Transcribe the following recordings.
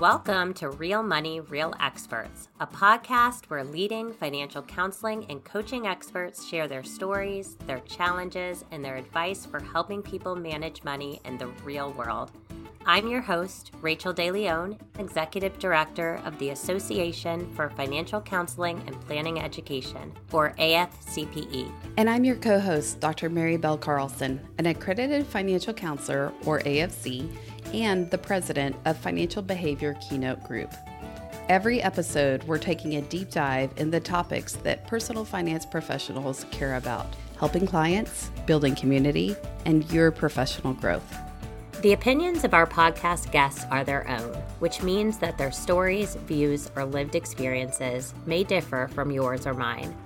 Welcome to Real Money, Real Experts, a podcast where leading financial counseling and coaching experts share their stories, their challenges, and their advice for helping people manage money in the real world. I'm your host, Rachel DeLeon, Executive Director of the Association for Financial Counseling and Planning Education, or AFCPE. And I'm your co host, Dr. Mary Bell Carlson, an accredited financial counselor, or AFC, and the president of Financial Behavior Keynote Group. Every episode, we're taking a deep dive in the topics that personal finance professionals care about helping clients, building community, and your professional growth. The opinions of our podcast guests are their own, which means that their stories, views, or lived experiences may differ from yours or mine.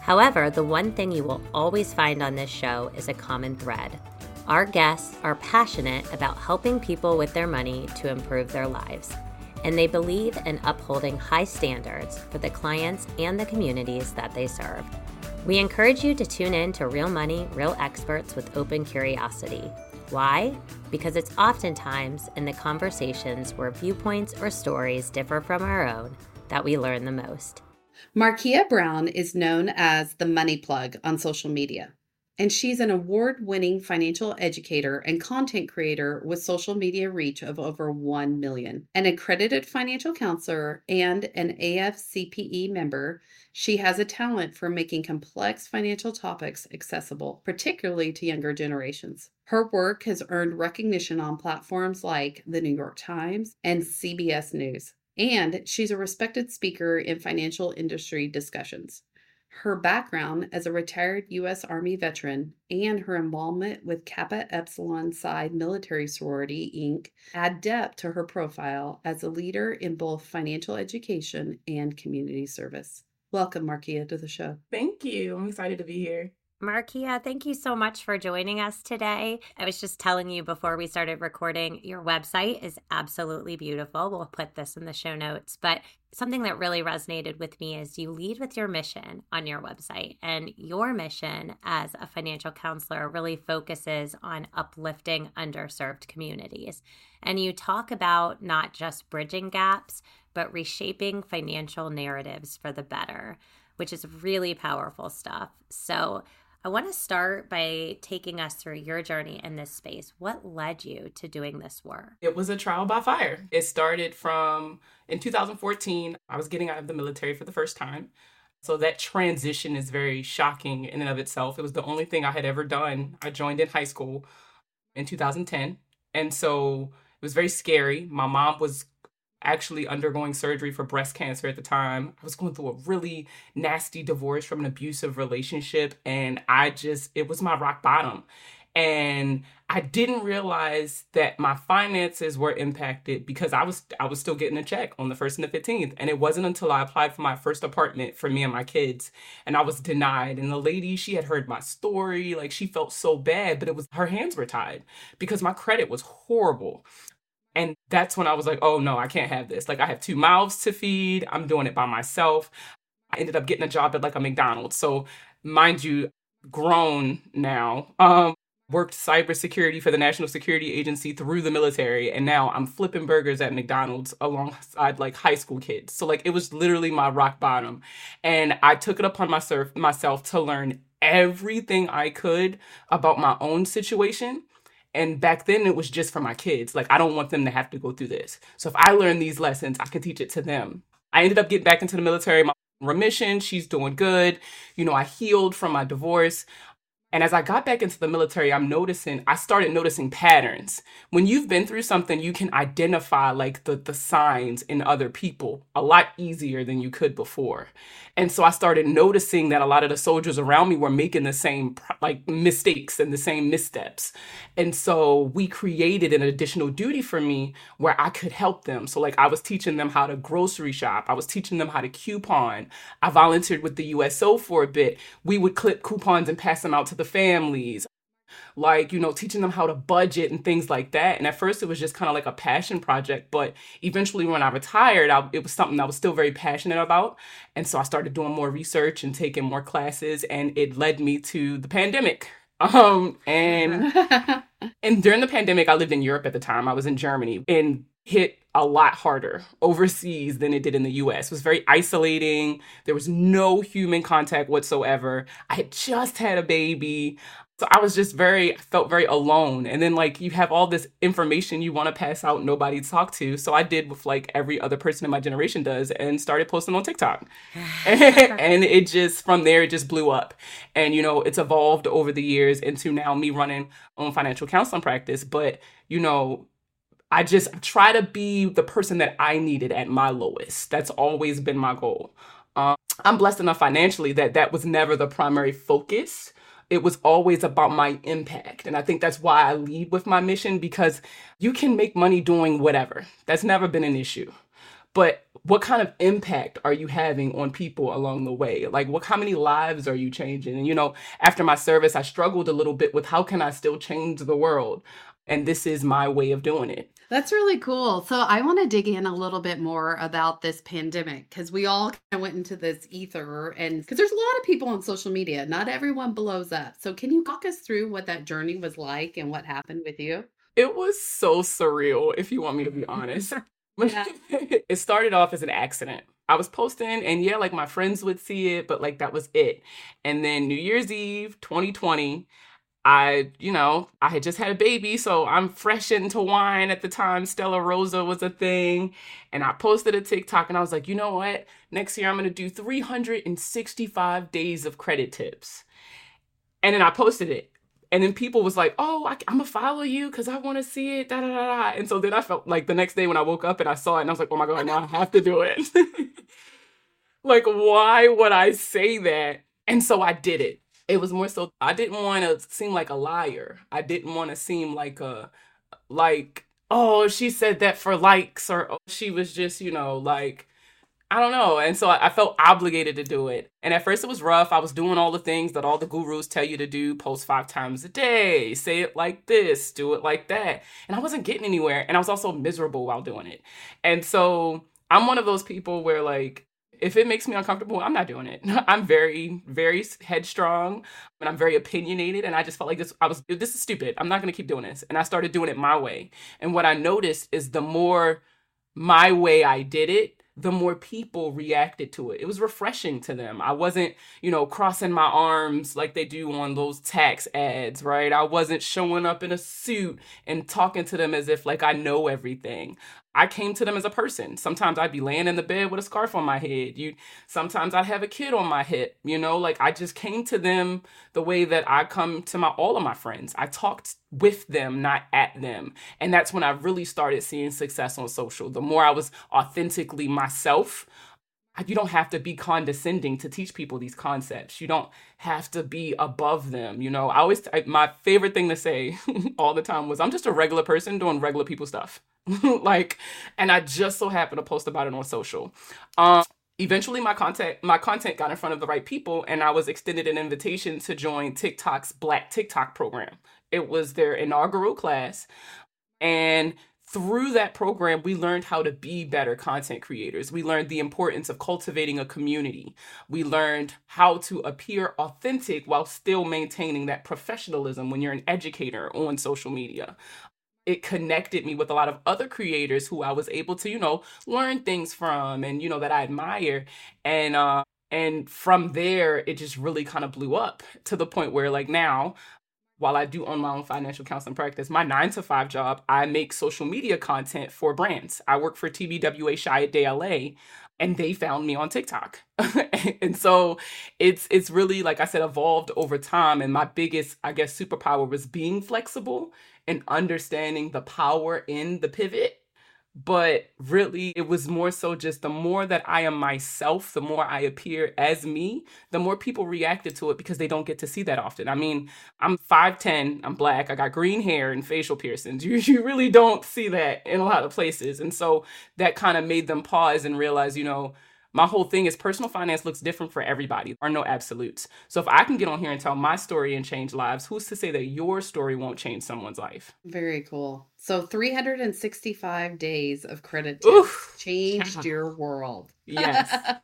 However, the one thing you will always find on this show is a common thread. Our guests are passionate about helping people with their money to improve their lives, and they believe in upholding high standards for the clients and the communities that they serve. We encourage you to tune in to Real Money, Real Experts with open curiosity. Why? Because it's oftentimes in the conversations where viewpoints or stories differ from our own that we learn the most. Markia Brown is known as the money plug on social media, and she's an award winning financial educator and content creator with social media reach of over 1 million. An accredited financial counselor and an AFCPE member, she has a talent for making complex financial topics accessible, particularly to younger generations. Her work has earned recognition on platforms like the New York Times and CBS News, and she's a respected speaker in financial industry discussions. Her background as a retired U.S. Army veteran and her involvement with Kappa Epsilon Psi Military Sorority, Inc., add depth to her profile as a leader in both financial education and community service. Welcome, Markia, to the show. Thank you. I'm excited to be here. Markia, thank you so much for joining us today. I was just telling you before we started recording, your website is absolutely beautiful. We'll put this in the show notes. But something that really resonated with me is you lead with your mission on your website. And your mission as a financial counselor really focuses on uplifting underserved communities. And you talk about not just bridging gaps, but reshaping financial narratives for the better, which is really powerful stuff. So, I want to start by taking us through your journey in this space. What led you to doing this work? It was a trial by fire. It started from in 2014. I was getting out of the military for the first time. So that transition is very shocking in and of itself. It was the only thing I had ever done. I joined in high school in 2010. And so it was very scary. My mom was actually undergoing surgery for breast cancer at the time. I was going through a really nasty divorce from an abusive relationship and I just it was my rock bottom. And I didn't realize that my finances were impacted because I was I was still getting a check on the 1st and the 15th and it wasn't until I applied for my first apartment for me and my kids and I was denied and the lady she had heard my story like she felt so bad but it was her hands were tied because my credit was horrible and that's when I was like, oh no, I can't have this. Like, I have two mouths to feed. I'm doing it by myself. I ended up getting a job at like a McDonald's. So, mind you, grown now. Um, worked cybersecurity for the National Security Agency through the military, and now I'm flipping burgers at McDonald's alongside like high school kids. So like it was literally my rock bottom, and I took it upon myself myself to learn everything I could about my own situation and back then it was just for my kids. Like, I don't want them to have to go through this. So if I learn these lessons, I can teach it to them. I ended up getting back into the military. My remission, she's doing good. You know, I healed from my divorce. And as I got back into the military, I'm noticing, I started noticing patterns. When you've been through something, you can identify like the, the signs in other people a lot easier than you could before. And so I started noticing that a lot of the soldiers around me were making the same like mistakes and the same missteps. And so we created an additional duty for me where I could help them. So like I was teaching them how to grocery shop. I was teaching them how to coupon. I volunteered with the USO for a bit. We would clip coupons and pass them out to the families like you know teaching them how to budget and things like that. And at first it was just kind of like a passion project but eventually when i retired I, it was something i was still very passionate about. And so i started doing more research and taking more classes and it led me to the pandemic. Um and and during the pandemic i lived in europe at the time. I was in germany. And hit a lot harder overseas than it did in the US. It was very isolating. There was no human contact whatsoever. I had just had a baby. So I was just very, felt very alone. And then, like, you have all this information you want to pass out, nobody to talk to. So I did with like every other person in my generation does and started posting on TikTok. and it just, from there, it just blew up. And, you know, it's evolved over the years into now me running on financial counseling practice. But, you know, I just try to be the person that I needed at my lowest. That's always been my goal. Um, I'm blessed enough financially that that was never the primary focus it was always about my impact. And I think that's why I lead with my mission because you can make money doing whatever. That's never been an issue. But what kind of impact are you having on people along the way? Like what how many lives are you changing? And you know, after my service I struggled a little bit with how can I still change the world? And this is my way of doing it. That's really cool. So I want to dig in a little bit more about this pandemic because we all kind of went into this ether and because there's a lot of people on social media. Not everyone blows up. So can you walk us through what that journey was like and what happened with you? It was so surreal, if you want me to be honest. it started off as an accident. I was posting and yeah, like my friends would see it, but like that was it. And then New Year's Eve 2020, I, you know, I had just had a baby, so I'm fresh into wine at the time. Stella Rosa was a thing. And I posted a TikTok and I was like, you know what? Next year I'm going to do 365 days of credit tips. And then I posted it. And then people was like, oh, I, am going to follow you because I want to see it. Da, da, da, da. And so then I felt like the next day when I woke up and I saw it and I was like, oh my God, now I have to do it. like, why would I say that? And so I did it it was more so I didn't want to seem like a liar. I didn't want to seem like a like oh she said that for likes or oh, she was just you know like I don't know. And so I, I, felt obligated to do it. And at first it was rough. I was doing all the things that all the gurus tell you to do post five times a day, say it like this, do it like that. And I wasn't getting anywhere. And I was also miserable while doing it. And so I'm one of those people where like if it makes me uncomfortable, I'm not doing it. I'm very, very headstrong and I'm very opinionated. And I just felt like this, I was, this is stupid. I'm not going to keep doing this. And I started doing it my way. And what I noticed is the more my way I did it, the more people reacted to it. It was refreshing to them. I wasn't, you know, crossing my arms like they do on those tax ads, right? I wasn't showing up in a suit and talking to them as if like I know everything. I came to them as a person. Sometimes I'd be laying in the bed with a scarf on my head. You sometimes I'd have a kid on my hip, you know, like I just came to them the way that I come to my all of my friends. I talked with them, not at them. And that's when I really started seeing success on social. The more I was authentically myself, you don't have to be condescending to teach people these concepts. You don't have to be above them. You know, I always, my favorite thing to say all the time was, I'm just a regular person doing regular people stuff. like, and I just so happened to post about it on social. Um, eventually my content my content got in front of the right people and I was extended an invitation to join TikTok's Black TikTok program. It was their inaugural class and through that program, we learned how to be better content creators. We learned the importance of cultivating a community. We learned how to appear authentic while still maintaining that professionalism when you're an educator on social media it connected me with a lot of other creators who I was able to, you know, learn things from and, you know, that I admire. And, uh, and from there, it just really kind of blew up to the point where, like, now, while I do own my own financial counseling practice, my nine to five job, I make social media content for brands. I work for TBWA Chiat Day LA, and they found me on TikTok. and so it's it's really like I said evolved over time and my biggest I guess superpower was being flexible and understanding the power in the pivot. But really, it was more so just the more that I am myself, the more I appear as me, the more people reacted to it because they don't get to see that often. I mean, I'm 5'10, I'm black, I got green hair and facial piercings. You, you really don't see that in a lot of places. And so that kind of made them pause and realize, you know, my whole thing is personal finance looks different for everybody. There are no absolutes. So if I can get on here and tell my story and change lives, who's to say that your story won't change someone's life? Very cool. So 365 days of credit changed your world. Yes.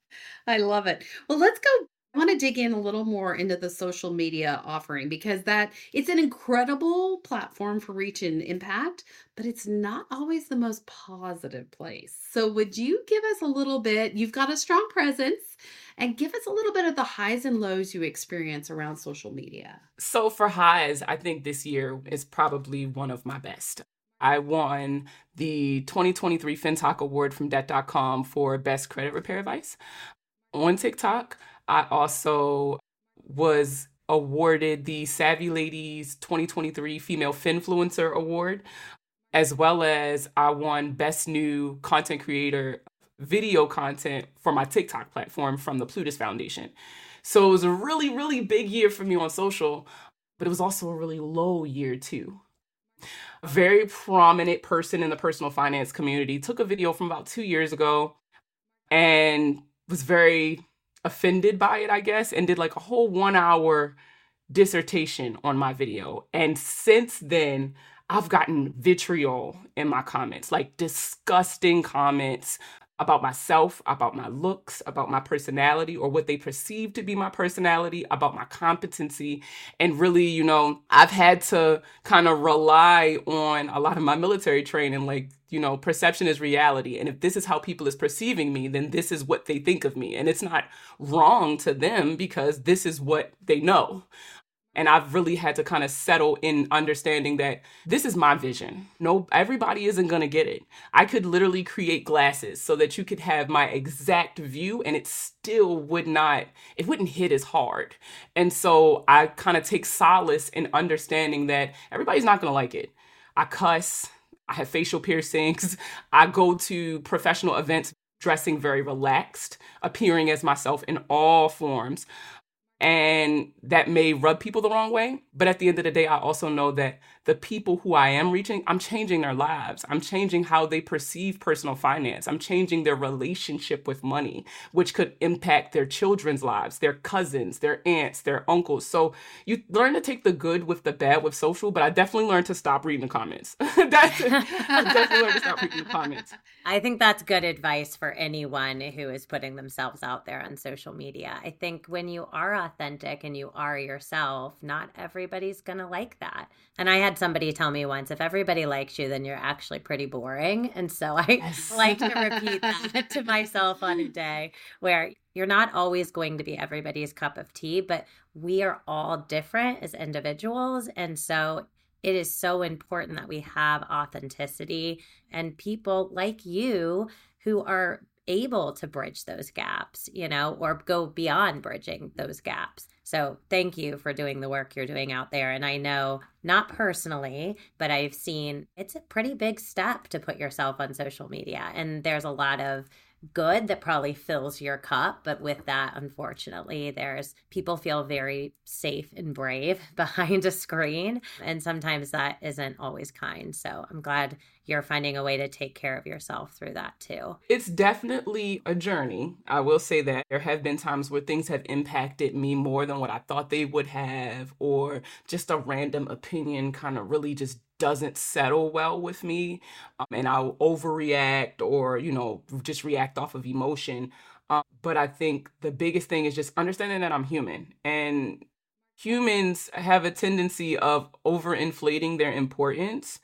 I love it. Well, let's go want to dig in a little more into the social media offering because that it's an incredible platform for reach and impact, but it's not always the most positive place. So would you give us a little bit? You've got a strong presence and give us a little bit of the highs and lows you experience around social media. So for highs, I think this year is probably one of my best. I won the 2023 FinTalk Award from Debt.com for Best Credit Repair Advice on TikTok. I also was awarded the Savvy Ladies 2023 Female Finfluencer Award, as well as I won Best New Content Creator video content for my TikTok platform from the Plutus Foundation. So it was a really, really big year for me on social, but it was also a really low year too. A very prominent person in the personal finance community took a video from about two years ago and was very offended by it, I guess, and did like a whole one hour dissertation on my video. And since then, I've gotten vitriol in my comments, like disgusting comments about myself, about my looks, about my personality, or what they perceive to be my personality, about my competency. And really, you know, I've had to kind of rely on a lot of my military training, like, you know, perception is reality. And if this is how people is perceiving me, then this is what they think of me. And it's not wrong to them because this is what they know. And I've really had to kind of settle in understanding that this is my vision. No, everybody isn't going to get it. I could literally create glasses so that you could have my exact view and it still would not, it wouldn't hit as hard. And so I kind of take solace in understanding that everybody's not going to like it. I cuss, I have facial piercings, I go to professional events dressing very relaxed, appearing as myself in all forms and that may rub people the wrong way. But at the end of the day, I also know that the people who I am reaching, I'm changing their lives. I'm changing how they perceive personal finance. I'm changing their relationship with money, which could impact their children's lives, their cousins, their aunts, their uncles. So you learn to take the good with the bad with social, but I definitely learned to stop reading the comments. That's. I definitely learned to stop reading the comments. I think that's good advice for anyone who is putting themselves out there on social media. I think when you are authentic and you are yourself, not everybody's going to like that. And I had somebody tell me once if everybody likes you, then you're actually pretty boring. And so I yes. like to repeat that to myself on a day where you're not always going to be everybody's cup of tea, but we are all different as individuals. And so it is so important that we have authenticity and people like you who are able to bridge those gaps, you know, or go beyond bridging those gaps. So thank you for doing the work you're doing out there. And I know, not personally, but I've seen it's a pretty big step to put yourself on social media. And there's a lot of good that probably fills your cup. But with that, unfortunately, there's people feel very safe and brave behind a screen. And sometimes that isn't always kind. So I'm glad you're finding a way to take care of yourself through that too. It's definitely a journey. I will say that there have been times where things have impacted me more than what I thought they would have, or just a random opinion kind of really just doesn't settle well with me um, and I'll overreact or, you know, just react off of emotion. Um, but I think the biggest thing is just understanding that I'm human and humans have a tendency of overinflating their importance.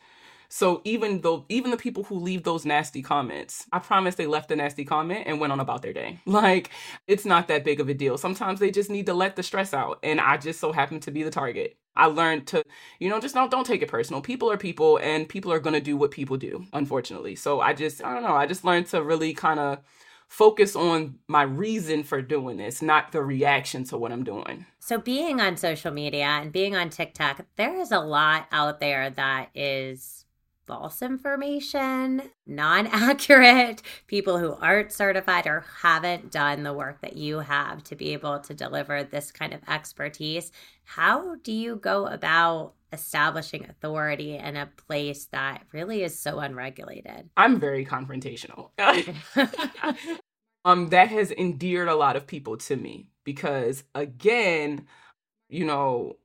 So even though even the people who leave those nasty comments, I promise they left a nasty comment and went on about their day. Like it's not that big of a deal. Sometimes they just need to let the stress out. And I just so happen to be the target. I learned to, you know, just don't don't take it personal. People are people and people are gonna do what people do, unfortunately. So I just I don't know, I just learned to really kind of focus on my reason for doing this, not the reaction to what I'm doing. So, being on social media and being on TikTok, there is a lot out there that is false information, non accurate, people who aren't certified or haven't done the work that you have to be able to deliver this kind of expertise. How do you go about establishing authority in a place that really is so unregulated? I'm very confrontational. um, that has endeared a lot of people to me because, again, you know,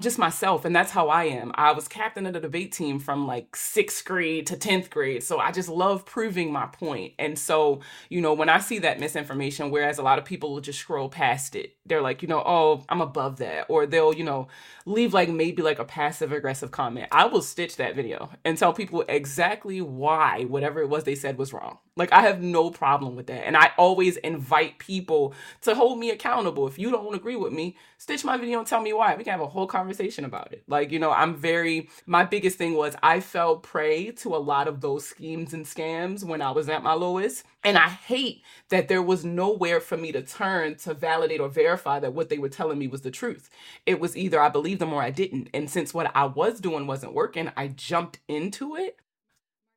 just myself and that's how i am. I was captain of the debate team from like sixth grade to 10th grade so i just love proving my point. and so you know when i see that misinformation whereas a lot of people will just scroll past it they're like you know oh i'm above that or they'll you know leave like maybe like a passive aggressive comment. I will stitch that video and tell people exactly why whatever it was they said was wrong like i have no problem with that and i always invite people to hold me accountable if you don't agree with me stitch my video and tell me why we can have a whole conversation about it. Like, you know, I'm very, my biggest thing was I fell prey to a lot of those schemes and scams when I was at my lowest. And I hate that there was nowhere for me to turn to validate or verify that what they were telling me was the truth. It was either I believed them or I didn't. And since what I was doing wasn't working, I jumped into it.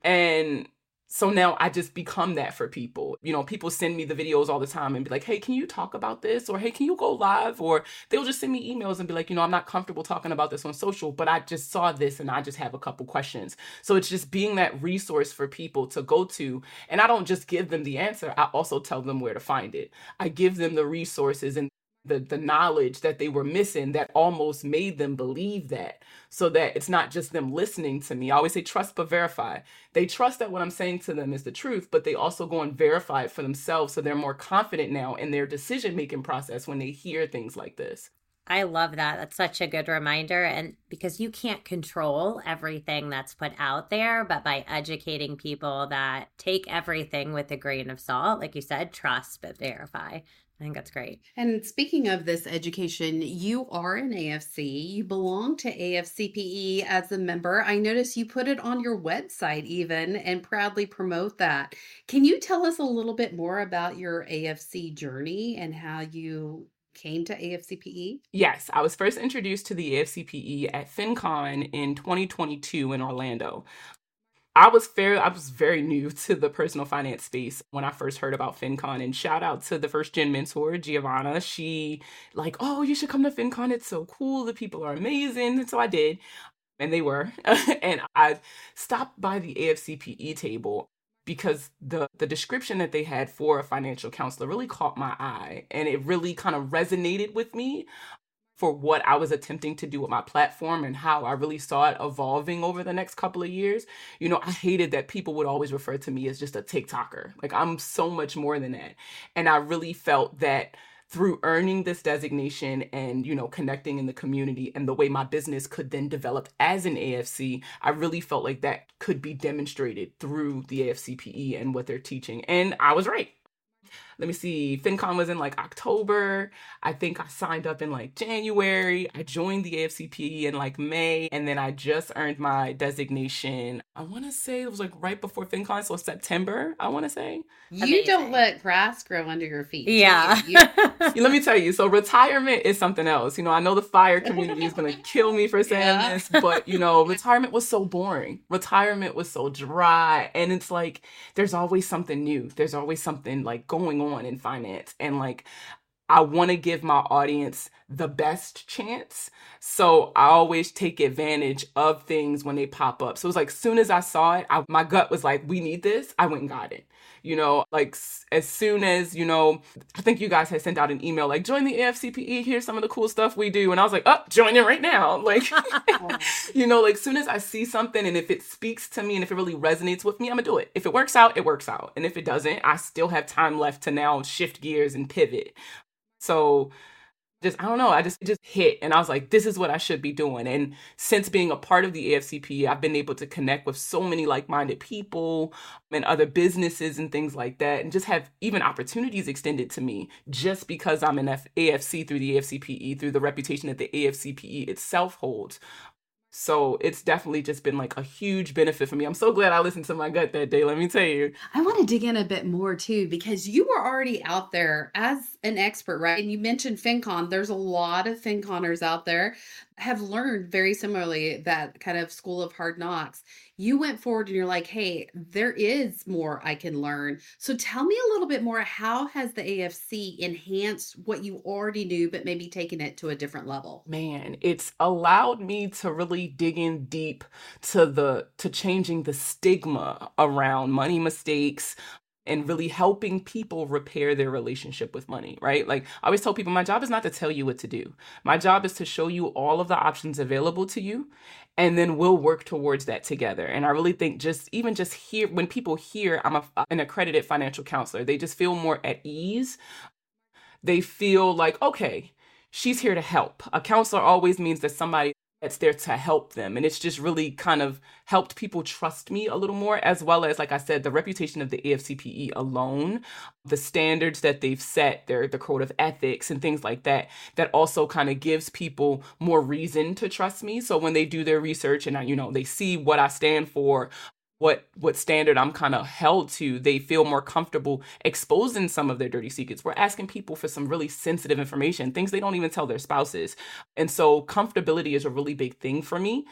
And so now I just become that for people. You know, people send me the videos all the time and be like, hey, can you talk about this? Or hey, can you go live? Or they'll just send me emails and be like, you know, I'm not comfortable talking about this on social, but I just saw this and I just have a couple questions. So it's just being that resource for people to go to. And I don't just give them the answer, I also tell them where to find it. I give them the resources and the the knowledge that they were missing that almost made them believe that so that it's not just them listening to me. I always say trust but verify. They trust that what i'm saying to them is the truth but they also go and verify it for themselves so they're more confident now in their decision making process when they hear things like this I love that. That's such a good reminder. And because you can't control everything that's put out there, but by educating people that take everything with a grain of salt, like you said, trust but verify, I think that's great. And speaking of this education, you are an AFC. You belong to AFCPE as a member. I notice you put it on your website even and proudly promote that. Can you tell us a little bit more about your AFC journey and how you came to AFCPE? Yes, I was first introduced to the AFCPE at FinCon in 2022 in Orlando. I was fair. I was very new to the personal finance space when I first heard about FinCon. And shout out to the first gen mentor, Giovanna. She like, oh, you should come to FinCon. It's so cool. The people are amazing. And so I did, and they were. and I stopped by the AFCPE table because the the description that they had for a financial counselor really caught my eye and it really kind of resonated with me for what I was attempting to do with my platform and how I really saw it evolving over the next couple of years. You know, I hated that people would always refer to me as just a TikToker. Like I'm so much more than that. And I really felt that through earning this designation and you know connecting in the community and the way my business could then develop as an AFC I really felt like that could be demonstrated through the AFCPE and what they're teaching. And I was right let me see, FinCon was in like October. I think I signed up in like January. I joined the AFCP in like May, and then I just earned my designation. I want to say it was like right before FinCon, so September, I want to say. You Amazing. don't let grass grow under your feet. Yeah. You? You... let me tell you. So retirement is something else. You know, I know the fire community is going to kill me for saying yeah. this, but you know, retirement was so boring. Retirement was so dry. And it's like, there's always something new. There's always something like going on on in finance and like I want to give my audience the best chance. So I always take advantage of things when they pop up. So it was like, as soon as I saw it, I, my gut was like, we need this. I went and got it. You know, like as soon as, you know, I think you guys had sent out an email like, join the AFCPE, here's some of the cool stuff we do. And I was like, oh, join it right now. Like, you know, like as soon as I see something and if it speaks to me and if it really resonates with me, I'm gonna do it. If it works out, it works out. And if it doesn't, I still have time left to now shift gears and pivot. So just I don't know, I just just hit and I was like, this is what I should be doing. And since being a part of the AFCP, I've been able to connect with so many like-minded people and other businesses and things like that, and just have even opportunities extended to me just because I'm an F- AFC through the AFCPE, through the reputation that the AFCPE itself holds. So it's definitely just been like a huge benefit for me. I'm so glad I listened to my gut that day, let me tell you. I want to dig in a bit more too, because you were already out there as an expert, right? And you mentioned FinCon. There's a lot of FinConners out there have learned very similarly that kind of school of hard knocks. You went forward and you're like, hey, there is more I can learn. So tell me a little bit more. How has the AFC enhanced what you already knew, but maybe taken it to a different level? Man, it's allowed me to really dig in deep to the to changing the stigma around money mistakes, and really helping people repair their relationship with money, right? Like I always tell people, my job is not to tell you what to do. My job is to show you all of the options available to you, and then we'll work towards that together. And I really think just even just here, when people hear I'm a, an accredited financial counselor, they just feel more at ease. They feel like, okay, she's here to help. A counselor always means that somebody that's there to help them. And it's just really kind of helped people trust me a little more, as well as, like I said, the reputation of the AFCPE alone, the standards that they've set, their the code of ethics and things like that, that also kind of gives people more reason to trust me. So when they do their research and you know they see what I stand for, what what standard I'm kind of held to, they feel more comfortable exposing some of their dirty secrets. We're asking people for some really sensitive information, things they don't even tell their spouses. And so comfortability is a really big thing for me.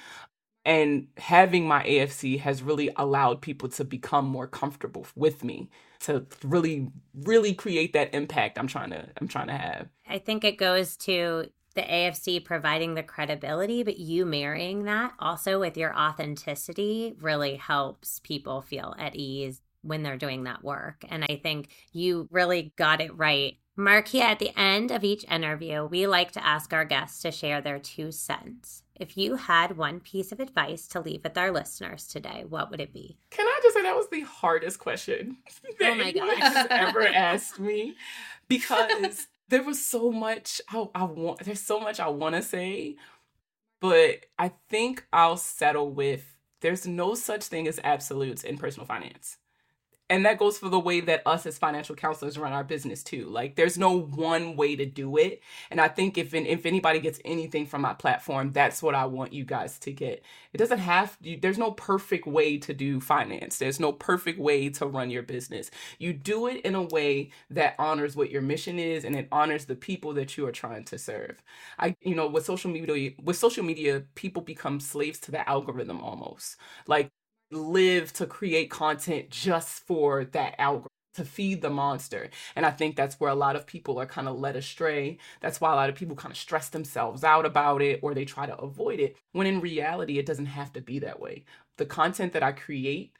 And having my AFC has really allowed people to become more comfortable with me to really really create that impact I'm trying to I'm trying to have. I think it goes to the AFC providing the credibility, but you marrying that also with your authenticity really helps people feel at ease when they're doing that work. And I think you really got it right. Markia, at the end of each interview, we like to ask our guests to share their two cents. If you had one piece of advice to leave with our listeners today, what would it be? Can I just say that was the hardest question oh that oh my God. has ever asked me? Because there was so much I, I want there's so much I want to say, but I think I'll settle with there's no such thing as absolutes in personal finance and that goes for the way that us as financial counselors run our business too. Like there's no one way to do it. And i think if if anybody gets anything from my platform that's what i want you guys to get. It doesn't have there's no perfect way to do finance. There's no perfect way to run your business. You do it in a way that honors what your mission is and it honors the people that you are trying to serve. I you know with social media with social media people become slaves to the algorithm almost. Like live to create content just for that algorithm to feed the monster. And I think that's where a lot of people are kind of led astray. That's why a lot of people kind of stress themselves out about it or they try to avoid it. When in reality, it doesn't have to be that way. The content that I create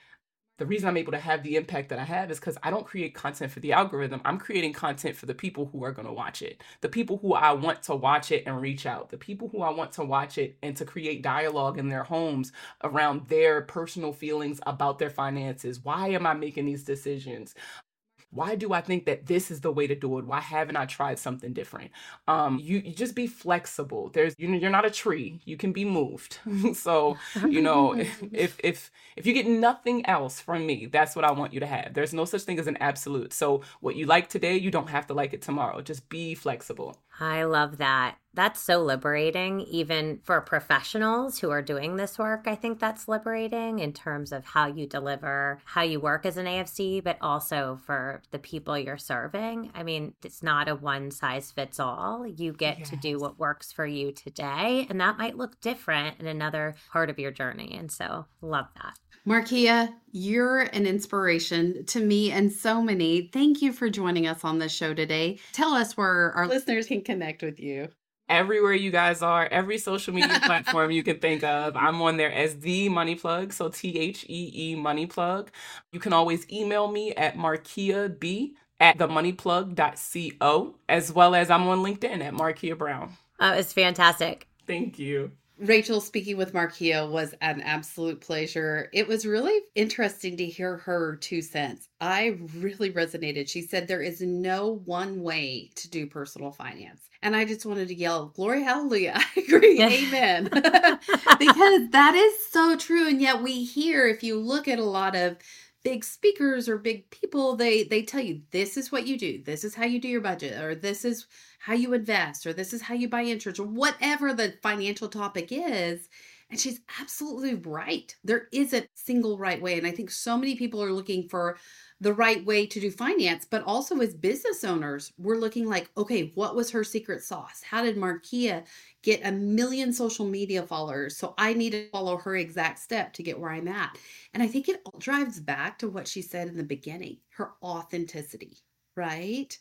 the reason I'm able to have the impact that I have is because I don't create content for the algorithm. I'm creating content for the people who are going to watch it, the people who I want to watch it and reach out, the people who I want to watch it and to create dialogue in their homes around their personal feelings about their finances. Why am I making these decisions? Why do I think that this is the way to do it? Why haven't I tried something different? Um, you, you just be flexible. There's you know you're not a tree. You can be moved. so you know if if if you get nothing else from me, that's what I want you to have. There's no such thing as an absolute. So what you like today, you don't have to like it tomorrow. Just be flexible. I love that. That's so liberating, even for professionals who are doing this work. I think that's liberating in terms of how you deliver, how you work as an AFC, but also for the people you're serving. I mean, it's not a one size fits all. You get yes. to do what works for you today, and that might look different in another part of your journey. And so, love that. Markia, you're an inspiration to me and so many. Thank you for joining us on the show today. Tell us where our listeners can connect with you. Everywhere you guys are, every social media platform you can think of, I'm on there as the Money Plug. So T H E E Money Plug. You can always email me at Markia B at themoneyplug.co, as well as I'm on LinkedIn at Markia Brown. Oh, it's fantastic. Thank you. Rachel speaking with Markia was an absolute pleasure. It was really interesting to hear her two cents. I really resonated. She said there is no one way to do personal finance. And I just wanted to yell, Glory, hallelujah. I agree. Amen. because that is so true. And yet we hear, if you look at a lot of big speakers or big people they they tell you this is what you do. This is how you do your budget or this is how you invest or this is how you buy insurance or whatever the financial topic is and she's absolutely right there is a single right way and i think so many people are looking for the right way to do finance, but also as business owners, we're looking like, okay, what was her secret sauce? How did Markia get a million social media followers? So I need to follow her exact step to get where I'm at. And I think it all drives back to what she said in the beginning her authenticity, right?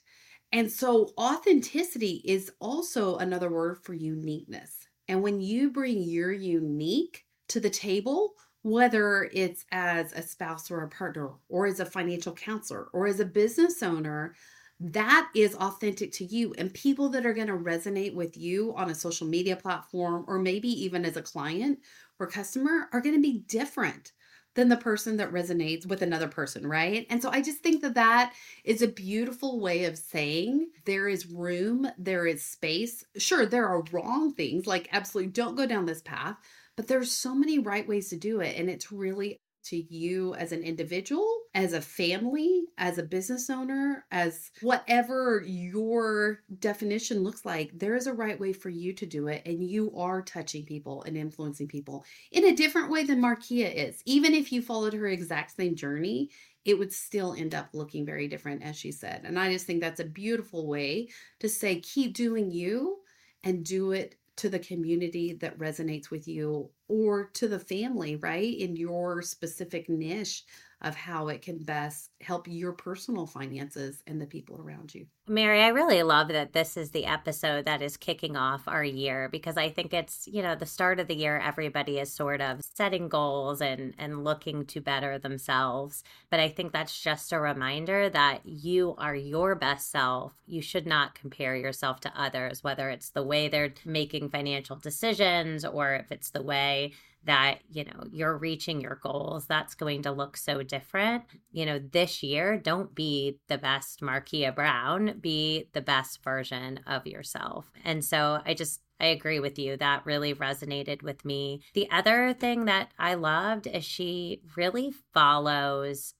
And so authenticity is also another word for uniqueness. And when you bring your unique to the table, whether it's as a spouse or a partner, or as a financial counselor, or as a business owner, that is authentic to you. And people that are going to resonate with you on a social media platform, or maybe even as a client or customer, are going to be different than the person that resonates with another person, right? And so I just think that that is a beautiful way of saying there is room, there is space. Sure, there are wrong things, like absolutely don't go down this path, but there's so many right ways to do it. And it's really to you as an individual, as a family, as a business owner, as whatever your definition looks like, there is a right way for you to do it. And you are touching people and influencing people in a different way than Markia is. Even if you followed her exact same journey, it would still end up looking very different, as she said. And I just think that's a beautiful way to say, keep doing you and do it to the community that resonates with you or to the family, right? In your specific niche of how it can best help your personal finances and the people around you. Mary, I really love that this is the episode that is kicking off our year because I think it's, you know, the start of the year everybody is sort of setting goals and and looking to better themselves, but I think that's just a reminder that you are your best self. You should not compare yourself to others, whether it's the way they're making financial decisions or if it's the way that you know you're reaching your goals that's going to look so different you know this year don't be the best markia brown be the best version of yourself and so i just I agree with you. That really resonated with me. The other thing that I loved is she really follows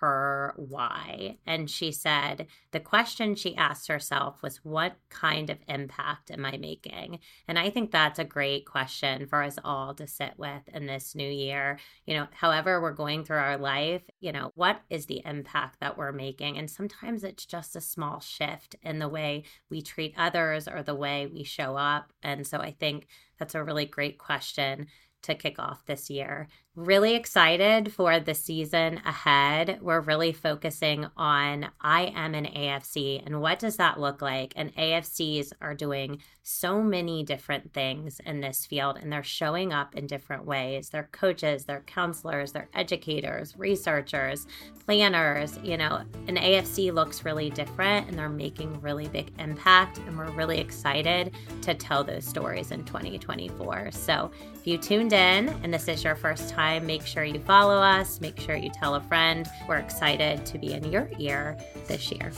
her why. And she said the question she asked herself was, What kind of impact am I making? And I think that's a great question for us all to sit with in this new year. You know, however we're going through our life, you know, what is the impact that we're making? And sometimes it's just a small shift in the way we treat others or the way we show up. And so I think that's a really great question to kick off this year. Really excited for the season ahead. We're really focusing on I am an AFC and what does that look like? And AFCs are doing so many different things in this field and they're showing up in different ways. They're coaches, they're counselors, they're educators, researchers, planners. You know, an AFC looks really different and they're making really big impact. And we're really excited to tell those stories in 2024. So if you tuned in and this is your first time, time, make sure you follow us, make sure you tell a friend. We're excited to be in your ear this year.